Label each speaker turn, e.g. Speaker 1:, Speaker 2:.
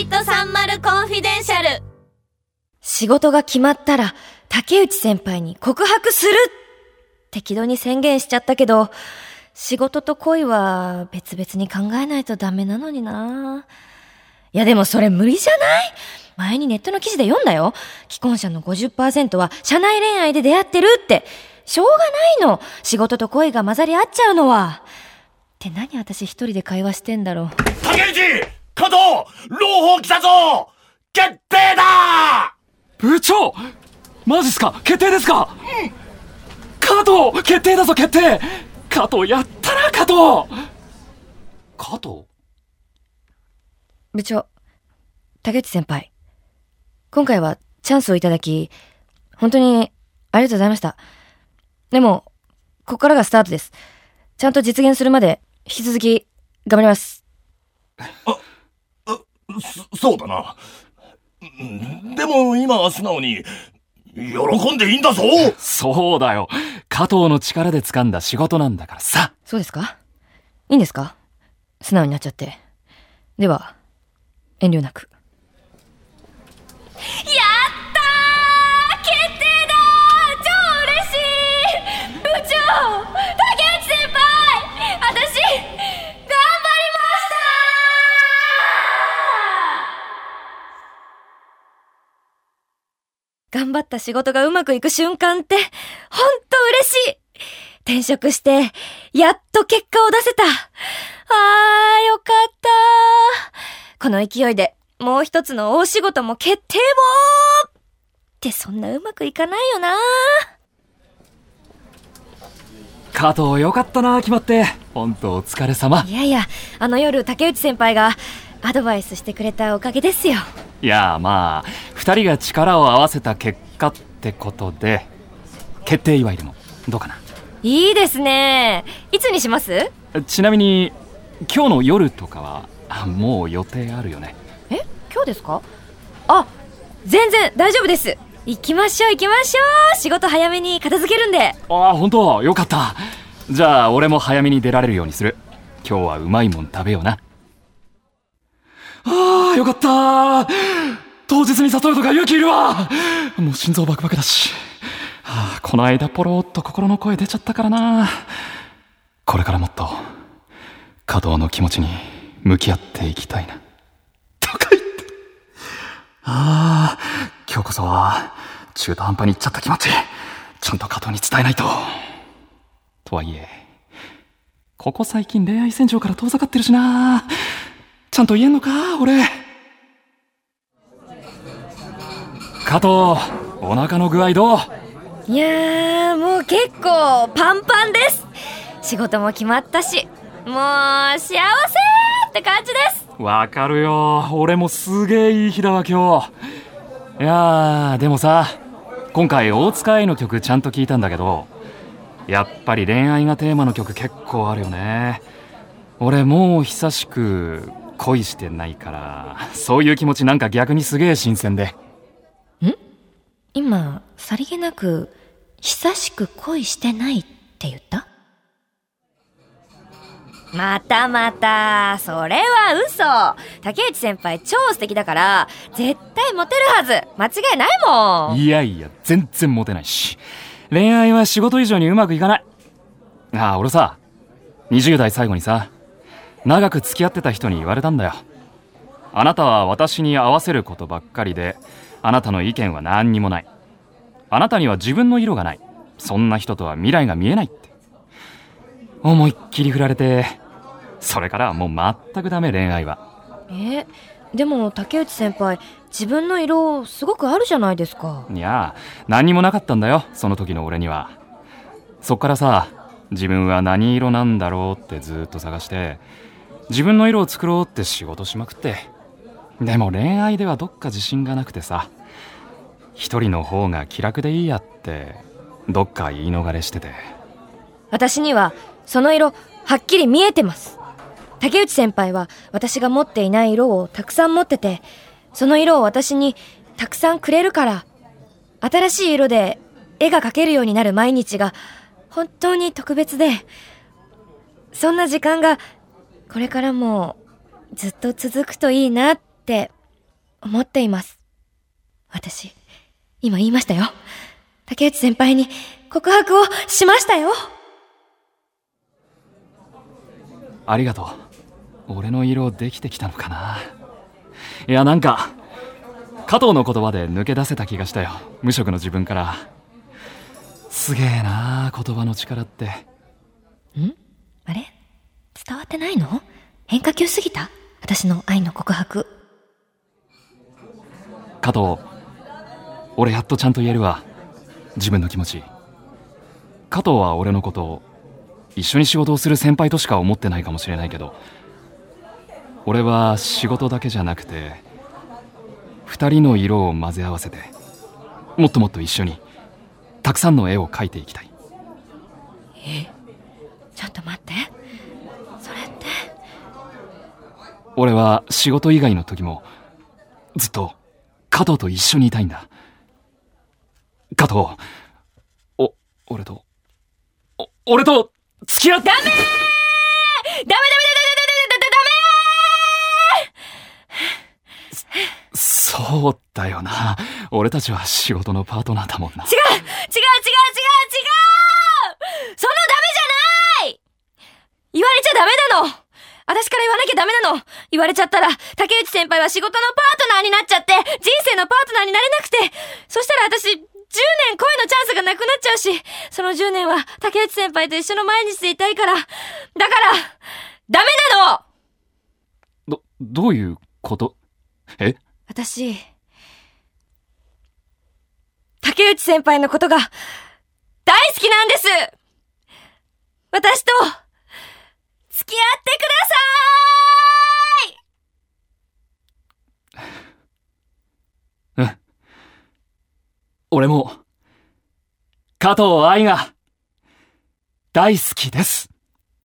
Speaker 1: ミット30コンフィデンシャル。
Speaker 2: 仕事が決まったら、竹内先輩に告白する適度に宣言しちゃったけど、仕事と恋は別々に考えないとダメなのにないやでもそれ無理じゃない？前にネットの記事で読んだよ。既婚者の50%は社内恋愛で出会ってるって。しょうがないの。仕事と恋が混ざり合っちゃうのは。って何私一人で会話してんだろう。
Speaker 3: 竹内加藤朗報来たぞ決定だ
Speaker 4: 部長マジっすか？決定ですか？うん加藤決定だぞ決定加藤やったな加藤
Speaker 3: 加藤？
Speaker 2: 部長、竹内先輩。今回はチャンスをいただき、本当にありがとうございました。でも、ここからがスタートです。ちゃんと実現するまで、引き続き、頑張ります。
Speaker 3: あ、あ、そ、そうだな。でも今は素直に、喜んでいいんだぞ
Speaker 4: そうだよ。加藤の力で掴んだ仕事なんだからさ。
Speaker 2: そうですか？いいんですか？素直になっちゃって。では、遠慮なく。頑張った仕事がうまくいく瞬間って、ほんと嬉しい転職して、やっと結果を出せたあー、よかったこの勢いで、もう一つの大仕事も決定をってそんなうまくいかないよな
Speaker 4: 加藤よかったな決まって。ほんとお疲れ様。
Speaker 2: いやいや、あの夜竹内先輩がアドバイスしてくれたおかげですよ。
Speaker 4: いやまあ2人が力を合わせた結果ってことで決定祝いでもどうかな？
Speaker 2: いいですね。いつにします？
Speaker 4: ちなみに今日の夜とかはもう予定あるよね。
Speaker 2: え？今日ですか？あ全然大丈夫です。行きましょう行きましょう。仕事早めに片付けるんで。
Speaker 4: ああ本当？よかった。じゃあ俺も早めに出られるようにする。今日はうまいもん食べような。ああ、よかった当日に誘うとか勇気いるわもう心臓バクバクだし。はあ、この間ポロっと心の声出ちゃったからな。これからもっと、加藤の気持ちに向き合っていきたいな。とか言って。ああ、今日こそは、中途半端に言っちゃった気持ち、ちゃんと加藤に伝えないと。とはいえ、ここ最近恋愛戦場から遠ざかってるしな。ちゃんと言えんのか俺加藤お腹の具合どう？
Speaker 2: いやもう結構パンパンです。仕事も決まったしもう幸せって感じです。
Speaker 4: わかるよ。俺もすげえいい日だわ今日。いやでもさ今回大塚愛の曲ちゃんと聞いたんだけどやっぱり恋愛がテーマの曲結構あるよね。俺もう久しく恋してないから、そういう気持ちなんか逆にすげえ新鮮で。
Speaker 2: 今、さりげなく、久しく恋してないって言った？またまた、それは嘘。竹内先輩超素敵だから、絶対モテるはず。間違いないも
Speaker 4: ん。いやいや、全然モテないし。恋愛は仕事以上にうまくいかない。ああ、俺さ、20代最後にさ、長く付き合ってた人に言われたんだよあなたは私に合わせることばっかりであなたの意見は何にもない。あなたには自分の色がない。そんな人とは未来が見えないって。思いっきり振られてそれからはもう全くダメ恋愛は。
Speaker 2: えでも竹内先輩自分の色すごくあるじゃないですか。
Speaker 4: いや何にもなかったんだよその時の俺には。そっからさ自分は何色なんだろうってずっと探して自分の色を作ろうって仕事しまくってでも恋愛ではどっか自信がなくてさ。一人の方が気楽でいいやってどっか言い逃れしてて。
Speaker 2: 私にはその色はっきり見えてます。竹内先輩は私が持っていない色をたくさん持っててその色を私にたくさんくれるから新しい色で絵が描けるようになる毎日が本当に特別でそんな時間がこれからもずっと続くといいなって思っています。私、今言いましたよ。竹内先輩に告白をしましたよ。
Speaker 4: ありがとう。俺の色できてきたのかな。いやなんか加藤の言葉で抜け出せた気がしたよ。無職の自分から。すげえな言葉の力って。
Speaker 2: あれ？伝わってないの？変化球すぎた？私の愛の告白。
Speaker 4: 加藤俺やっとちゃんと言えるわ。自分の気持ち。加藤は俺のことを一緒に仕事をする先輩としか思ってないかもしれないけど俺は仕事だけじゃなくて二人の色を混ぜ合わせてもっともっと一緒にたくさんの絵を描いていきたい。
Speaker 2: ちょっと待って。それって、
Speaker 4: 俺は仕事以外の時もずっと加藤と一緒にいたいんだ。加藤お俺とお俺と付き合って。
Speaker 2: ダメダメダメダメダメダ
Speaker 4: そうだよな俺たちは仕事のパー！トナー！だもんな
Speaker 2: 違う違う違う違う違うそのダメじゃない言われちゃダメなの私から言わなきゃダメなの。言われちゃったら、竹内先輩は仕事のパートナーになっちゃって、人生のパートナーになれなくて、そしたら私、10年恋のチャンスがなくなっちゃうし、その10年は竹内先輩と一緒の毎日でいたいから、だから、ダメなの！
Speaker 4: どどういうこと？え？
Speaker 2: 私、竹内先輩のことが大好きなんです。私と、付き合ってくださ
Speaker 4: うん佐藤愛が大好きです。